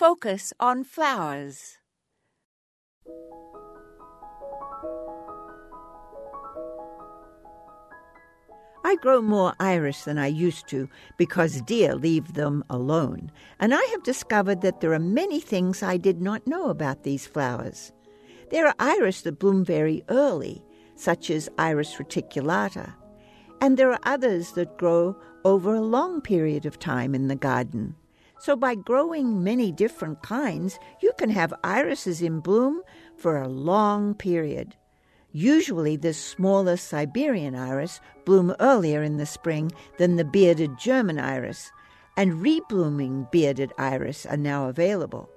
Focus on flowers. I grow more iris than I used to because deer leave them alone, and I have discovered that there are many things I did not know about these flowers. There are iris that bloom very early, such as Iris reticulata, and there are others that grow over a long period of time in the garden. So, by growing many different kinds, you can have irises in bloom for a long period. Usually, the smaller Siberian iris bloom earlier in the spring than the bearded German iris, and reblooming bearded iris are now available.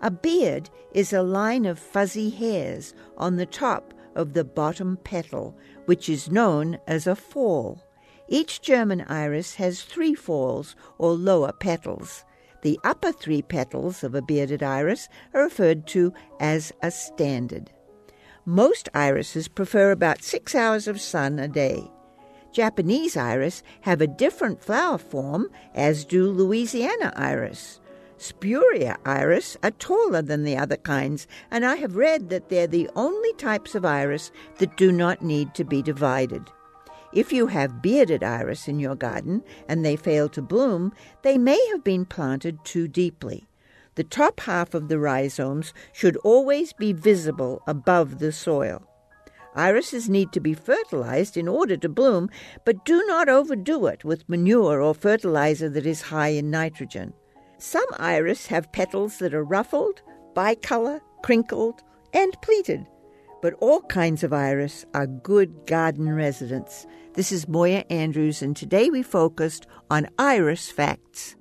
A beard is a line of fuzzy hairs on the top of the bottom petal, which is known as a fall. Each German iris has three falls or lower petals. The upper three petals of a bearded iris are referred to as a standard. Most irises prefer about six hours of sun a day. Japanese iris have a different flower form, as do Louisiana iris. Spuria iris are taller than the other kinds, and I have read that they're the only types of iris that do not need to be divided. If you have bearded iris in your garden and they fail to bloom, they may have been planted too deeply. The top half of the rhizomes should always be visible above the soil. Irises need to be fertilized in order to bloom, but do not overdo it with manure or fertilizer that is high in nitrogen. Some iris have petals that are ruffled, bicolor, crinkled, and pleated. But all kinds of iris are good garden residents. This is Moya Andrews, and today we focused on iris facts.